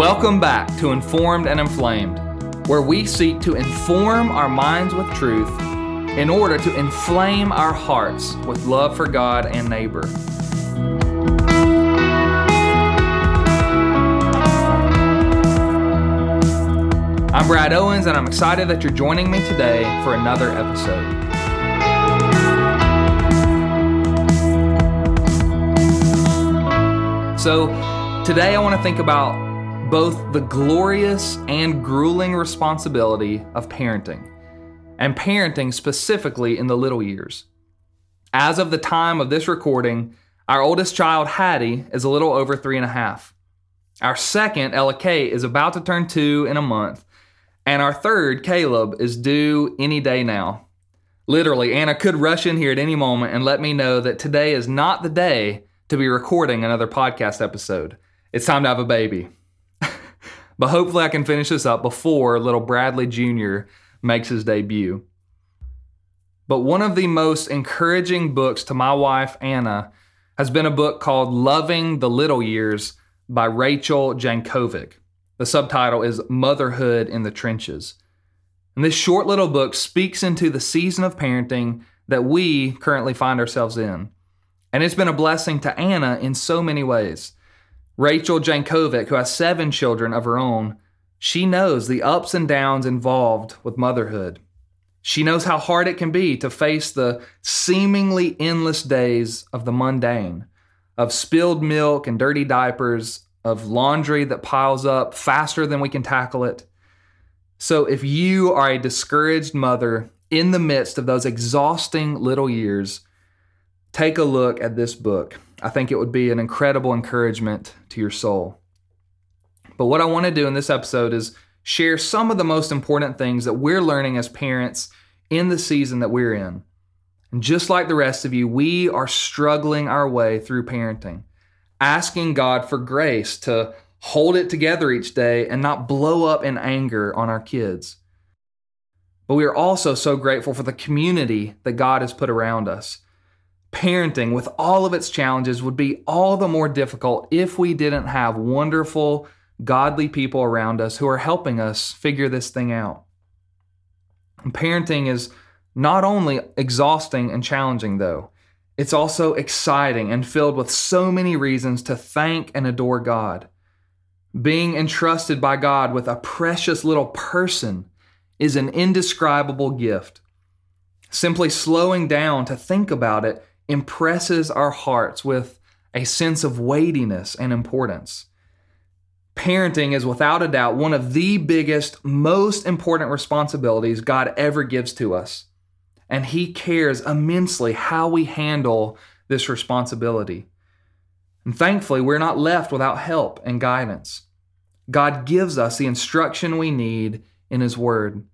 Welcome back to Informed and Inflamed, where we seek to inform our minds with truth in order to inflame our hearts with love for God and neighbor. I'm Brad Owens, and I'm excited that you're joining me today for another episode. So, today I want to think about both the glorious and grueling responsibility of parenting, and parenting specifically in the little years. As of the time of this recording, our oldest child, Hattie, is a little over three and a half. Our second, Ella Kate, is about to turn two in a month. And our third, Caleb, is due any day now. Literally, Anna could rush in here at any moment and let me know that today is not the day to be recording another podcast episode. It's time to have a baby. But hopefully, I can finish this up before little Bradley Jr. makes his debut. But one of the most encouraging books to my wife, Anna, has been a book called Loving the Little Years by Rachel Jankovic. The subtitle is Motherhood in the Trenches. And this short little book speaks into the season of parenting that we currently find ourselves in. And it's been a blessing to Anna in so many ways. Rachel Jankovic, who has seven children of her own, she knows the ups and downs involved with motherhood. She knows how hard it can be to face the seemingly endless days of the mundane, of spilled milk and dirty diapers, of laundry that piles up faster than we can tackle it. So, if you are a discouraged mother in the midst of those exhausting little years, take a look at this book. I think it would be an incredible encouragement to your soul. But what I want to do in this episode is share some of the most important things that we're learning as parents in the season that we're in. And just like the rest of you, we are struggling our way through parenting, asking God for grace to hold it together each day and not blow up in anger on our kids. But we are also so grateful for the community that God has put around us parenting with all of its challenges would be all the more difficult if we didn't have wonderful, godly people around us who are helping us figure this thing out. And parenting is not only exhausting and challenging, though, it's also exciting and filled with so many reasons to thank and adore God. Being entrusted by God with a precious little person is an indescribable gift. Simply slowing down to think about it impresses our hearts with a sense of weightiness and importance. Parenting is without a doubt one of the biggest, most important responsibilities God ever gives to us. And He cares immensely how we handle this responsibility. And thankfully, we're not left without help and guidance. God gives us the instruction we need in His Word.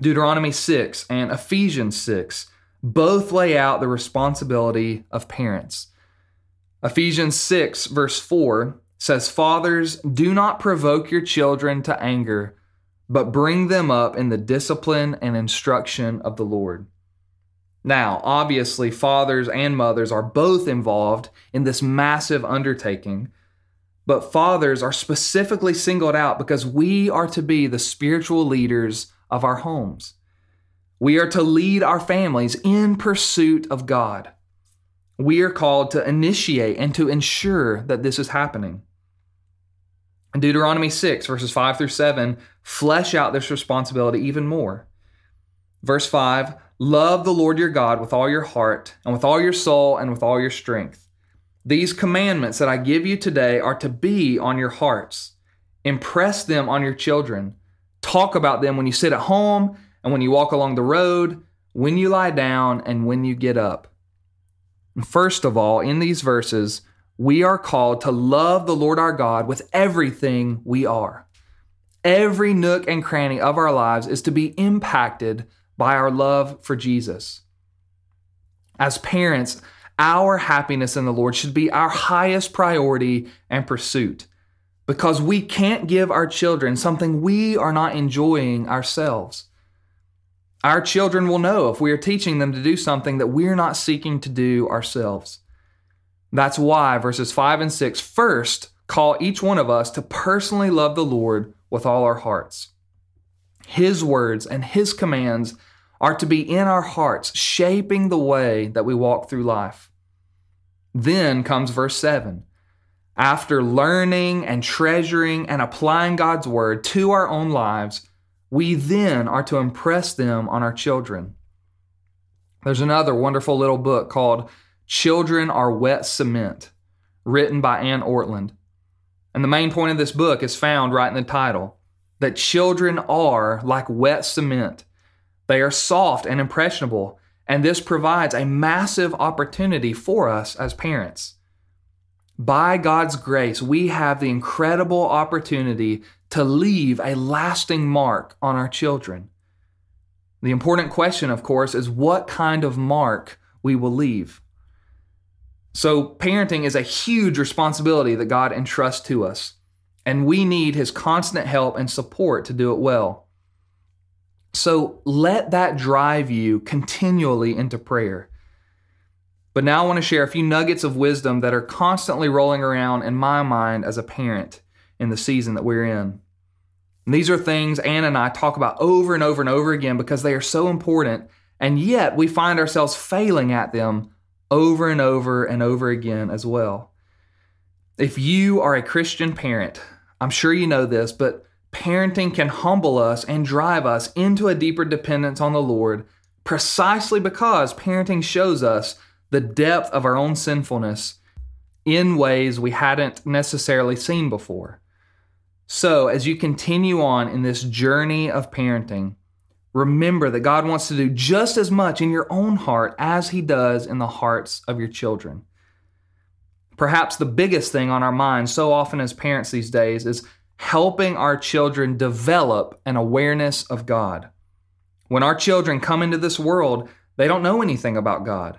Deuteronomy 6 and Ephesians 6 both lay out the responsibility of parents. Ephesians 6, verse 4 says, Fathers, do not provoke your children to anger, but bring them up in the discipline and instruction of the Lord. Now, obviously, fathers and mothers are both involved in this massive undertaking, but fathers are specifically singled out because we are to be the spiritual leaders of our homes. We are to lead our families in pursuit of God. We are called to initiate and to ensure that this is happening. In Deuteronomy 6, verses 5 through 7, flesh out this responsibility even more. Verse 5 Love the Lord your God with all your heart, and with all your soul, and with all your strength. These commandments that I give you today are to be on your hearts. Impress them on your children. Talk about them when you sit at home and when you walk along the road, when you lie down, and when you get up. First of all, in these verses, we are called to love the Lord our God with everything we are. Every nook and cranny of our lives is to be impacted by our love for Jesus. As parents, our happiness in the Lord should be our highest priority and pursuit because we can't give our children something we are not enjoying ourselves. Our children will know if we are teaching them to do something that we're not seeking to do ourselves. That's why verses 5 and 6 first call each one of us to personally love the Lord with all our hearts. His words and His commands are to be in our hearts, shaping the way that we walk through life. Then comes verse 7. After learning and treasuring and applying God's word to our own lives, we then are to impress them on our children. There's another wonderful little book called Children Are Wet Cement, written by Anne Ortlund. And the main point of this book is found right in the title that children are like wet cement. They are soft and impressionable, and this provides a massive opportunity for us as parents. By God's grace, we have the incredible opportunity to leave a lasting mark on our children. The important question, of course, is what kind of mark we will leave. So, parenting is a huge responsibility that God entrusts to us, and we need His constant help and support to do it well. So, let that drive you continually into prayer. But now I want to share a few nuggets of wisdom that are constantly rolling around in my mind as a parent in the season that we're in. And these are things Anna and I talk about over and over and over again because they are so important, and yet we find ourselves failing at them over and over and over again as well. If you are a Christian parent, I'm sure you know this, but parenting can humble us and drive us into a deeper dependence on the Lord precisely because parenting shows us the depth of our own sinfulness in ways we hadn't necessarily seen before. So, as you continue on in this journey of parenting, remember that God wants to do just as much in your own heart as He does in the hearts of your children. Perhaps the biggest thing on our minds so often as parents these days is helping our children develop an awareness of God. When our children come into this world, they don't know anything about God.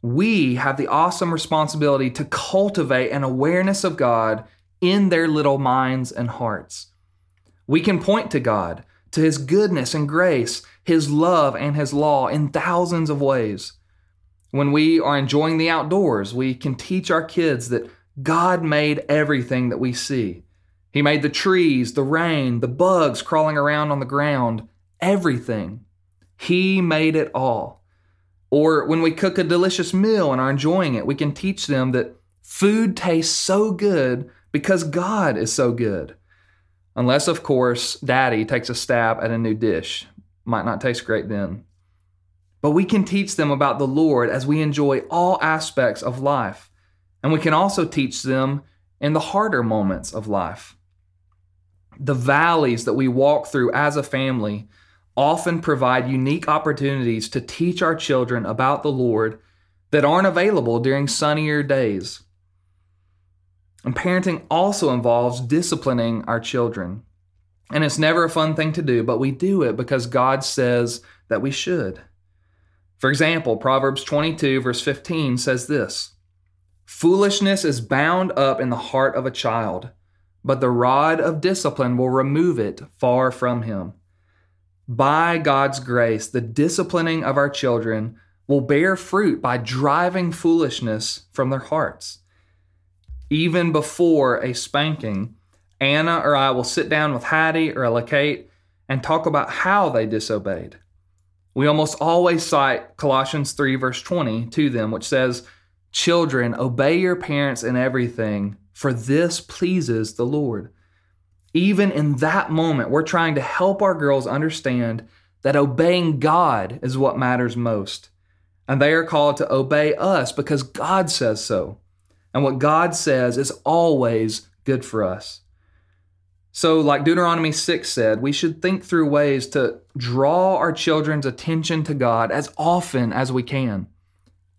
We have the awesome responsibility to cultivate an awareness of God in their little minds and hearts. We can point to God to his goodness and grace, his love and his law in thousands of ways. When we are enjoying the outdoors, we can teach our kids that God made everything that we see. He made the trees, the rain, the bugs crawling around on the ground, everything. He made it all. Or when we cook a delicious meal and are enjoying it, we can teach them that food tastes so good because God is so good. Unless, of course, daddy takes a stab at a new dish. Might not taste great then. But we can teach them about the Lord as we enjoy all aspects of life. And we can also teach them in the harder moments of life. The valleys that we walk through as a family often provide unique opportunities to teach our children about the Lord that aren't available during sunnier days. And parenting also involves disciplining our children. And it's never a fun thing to do, but we do it because God says that we should. For example, Proverbs 22, verse 15 says this Foolishness is bound up in the heart of a child, but the rod of discipline will remove it far from him. By God's grace, the disciplining of our children will bear fruit by driving foolishness from their hearts even before a spanking, Anna or I will sit down with Hattie or Ella Kate and talk about how they disobeyed. We almost always cite Colossians 3, verse 20 to them, which says, Children, obey your parents in everything, for this pleases the Lord. Even in that moment, we're trying to help our girls understand that obeying God is what matters most. And they are called to obey us because God says so. And what God says is always good for us. So, like Deuteronomy 6 said, we should think through ways to draw our children's attention to God as often as we can.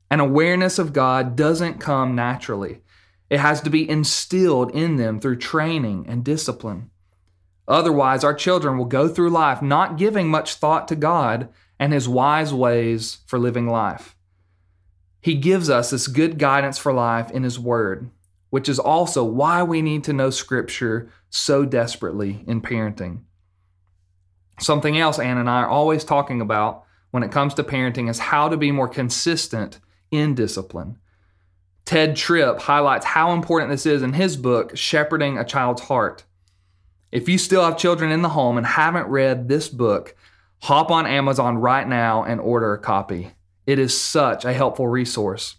An awareness of God doesn't come naturally, it has to be instilled in them through training and discipline. Otherwise, our children will go through life not giving much thought to God and His wise ways for living life. He gives us this good guidance for life in His Word, which is also why we need to know Scripture so desperately in parenting. Something else Anna and I are always talking about when it comes to parenting is how to be more consistent in discipline. Tedd Tripp highlights how important this is in his book, Shepherding a Child's Heart. If you still have children in the home and haven't read this book, hop on Amazon right now and order a copy. It is such a helpful resource.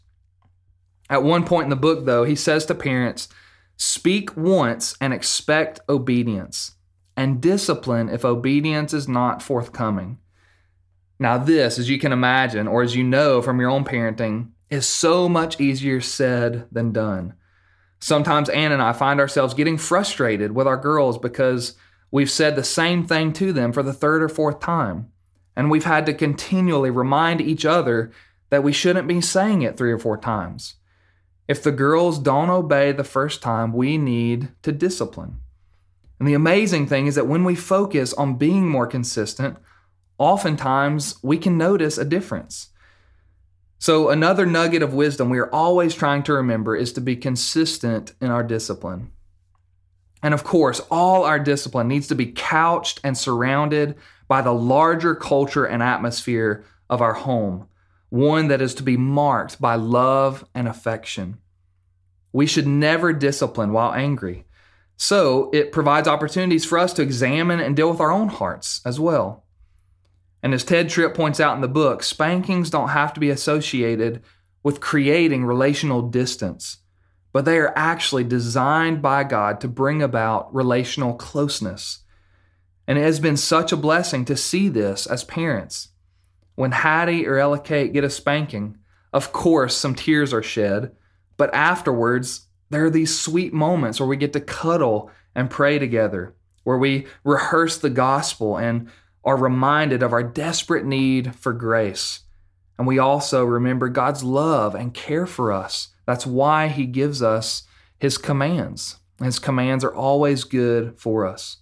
At one point in the book, though, he says to parents, Speak once and expect obedience, and discipline if obedience is not forthcoming. Now, this, as you can imagine, or as you know from your own parenting, is so much easier said than done. Sometimes Anna and I find ourselves getting frustrated with our girls because we've said the same thing to them for the third or fourth time. And we've had to continually remind each other that we shouldn't be saying it three or four times. If the girls don't obey the first time, we need to discipline. And the amazing thing is that when we focus on being more consistent, oftentimes we can notice a difference. So, another nugget of wisdom we are always trying to remember is to be consistent in our discipline. And of course, all our discipline needs to be couched and surrounded by the larger culture and atmosphere of our home, one that is to be marked by love and affection. We should never discipline while angry. So, it provides opportunities for us to examine and deal with our own hearts as well. And as Tedd Tripp points out in the book, spankings don't have to be associated with creating relational distance, but they are actually designed by God to bring about relational closeness. And it has been such a blessing to see this as parents. When Hattie or Ella Kate get a spanking, of course, some tears are shed, but afterwards, there are these sweet moments where we get to cuddle and pray together, where we rehearse the gospel and are reminded of our desperate need for grace. And we also remember God's love and care for us. That's why He gives us His commands. His commands are always good for us.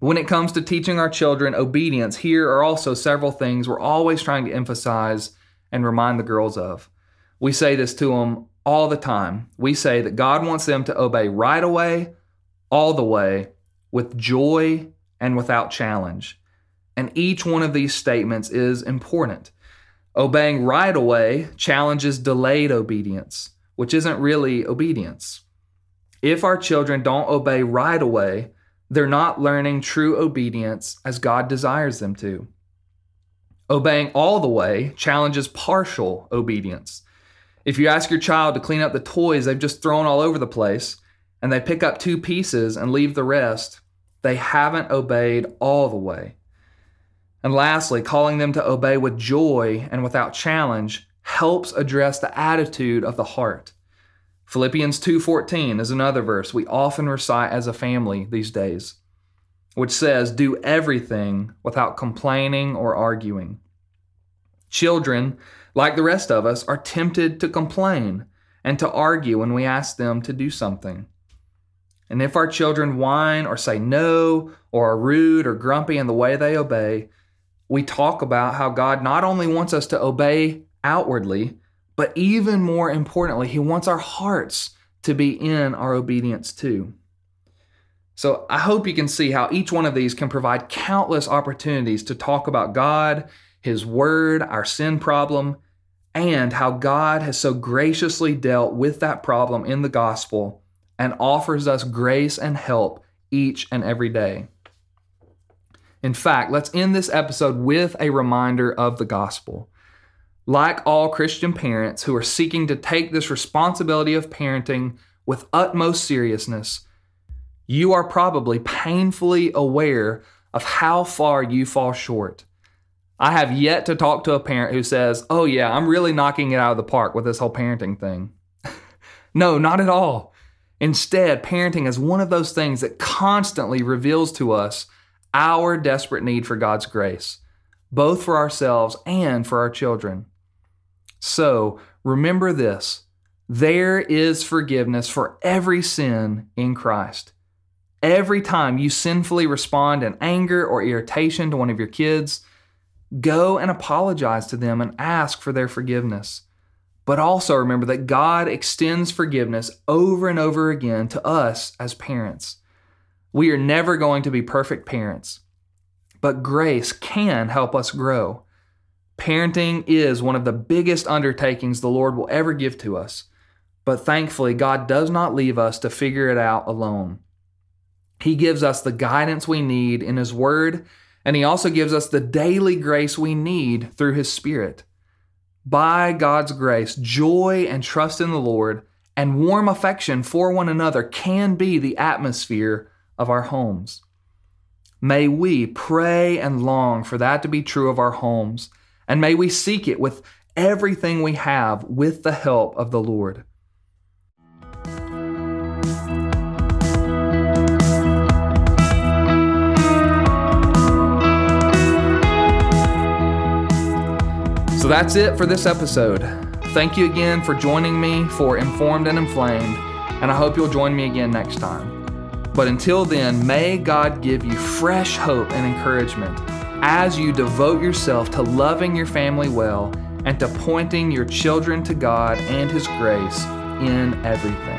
When it comes to teaching our children obedience, here are also several things we're always trying to emphasize and remind the girls of. We say this to them all the time. We say that God wants them to obey right away, all the way, with joy and without challenge. And each one of these statements is important. Obeying right away challenges delayed obedience, which isn't really obedience. If our children don't obey right away, they're not learning true obedience as God desires them to. Obeying all the way challenges partial obedience. If you ask your child to clean up the toys they've just thrown all over the place, and they pick up two pieces and leave the rest, they haven't obeyed all the way. And lastly, calling them to obey with joy and without challenge helps address the attitude of the heart. Philippians 2:14 is another verse we often recite as a family these days, which says, "Do everything without complaining or arguing." Children, like the rest of us, are tempted to complain and to argue when we ask them to do something. And if our children whine or say no or are rude or grumpy in the way they obey, we talk about how God not only wants us to obey outwardly, but even more importantly, He wants our hearts to be in our obedience too. So I hope you can see how each one of these can provide countless opportunities to talk about God, His Word, our sin problem, and how God has so graciously dealt with that problem in the gospel and offers us grace and help each and every day. In fact, let's end this episode with a reminder of the gospel. Like all Christian parents who are seeking to take this responsibility of parenting with utmost seriousness, you are probably painfully aware of how far you fall short. I have yet to talk to a parent who says, Oh, yeah, I'm really knocking it out of the park with this whole parenting thing. no, not at all. Instead, parenting is one of those things that constantly reveals to us our desperate need for God's grace, both for ourselves and for our children. So remember this there is forgiveness for every sin in Christ. Every time you sinfully respond in anger or irritation to one of your kids, go and apologize to them and ask for their forgiveness. But also remember that God extends forgiveness over and over again to us as parents. We are never going to be perfect parents, but grace can help us grow. Parenting is one of the biggest undertakings the Lord will ever give to us. But thankfully, God does not leave us to figure it out alone. He gives us the guidance we need in His Word, and He also gives us the daily grace we need through His Spirit. By God's grace, joy and trust in the Lord and warm affection for one another can be the atmosphere of our homes. May we pray and long for that to be true of our homes and may we seek it with everything we have with the help of the Lord. So that's it for this episode. Thank you again for joining me for Informed and Inflamed, and I hope you'll join me again next time. But until then, may God give you fresh hope and encouragement as you devote yourself to loving your family well and to pointing your children to God and His grace in everything.